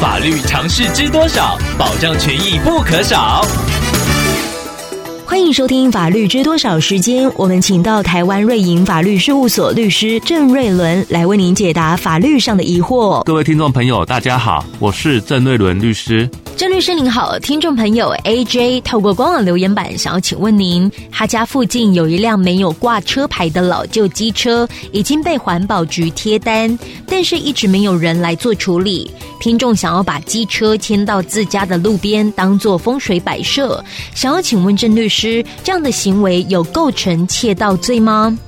法律常识知多少？保障权益不可少。欢迎收听《法律知多少》时间，我们请到台湾瑞银法律事务所律师郑瑞伦来为您解答法律上的疑惑。各位听众朋友，大家好，我是郑瑞伦律师。郑律师您好，听众朋友 AJ 透过官网留言板想要请问您，他家附近有一辆没有挂车牌的老旧机车，已经被环保局贴单，但是一直没有人来做处理。听众想要把机车牵到自家的路边当做风水摆设，想要请问郑律师，这样的行为有构成窃盗罪吗？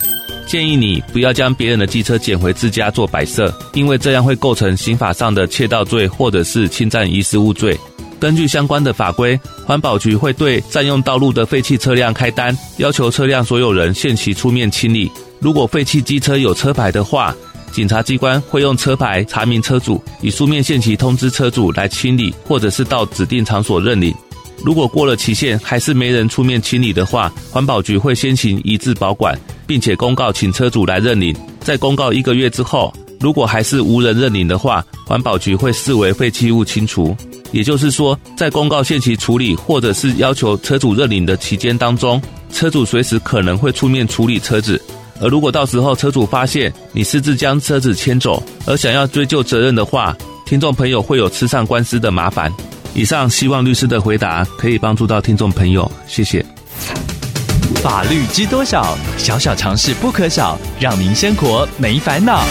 建议你不要将别人的机车捡回自家做摆设，因为这样会构成刑法上的窃盗罪或者是侵占遗失物罪。根据相关的法规，环保局会对占用道路的废弃车辆开单，要求车辆所有人限期出面清理。如果废弃机车有车牌的话，警察机关会用车牌查明车主，以书面限期通知车主来清理，或者是到指定场所认领。如果过了期限还是没人出面清理的话，环保局会先行移置保管，并且公告请车主来认领。在公告一个月之后，如果还是无人认领的话，环保局会视为废弃物清除。也就是说，在公告限期处理或者是要求车主认领的期间当中，车主随时可能会出面处理车子。而如果到时候车主发现你私自将车子牵走，而想要追究责任的话，听众朋友会有吃上官司的麻烦。以上希望律师的回答可以帮助到听众朋友，谢谢。法律知多少？小小常识不可少，让您生活没烦恼。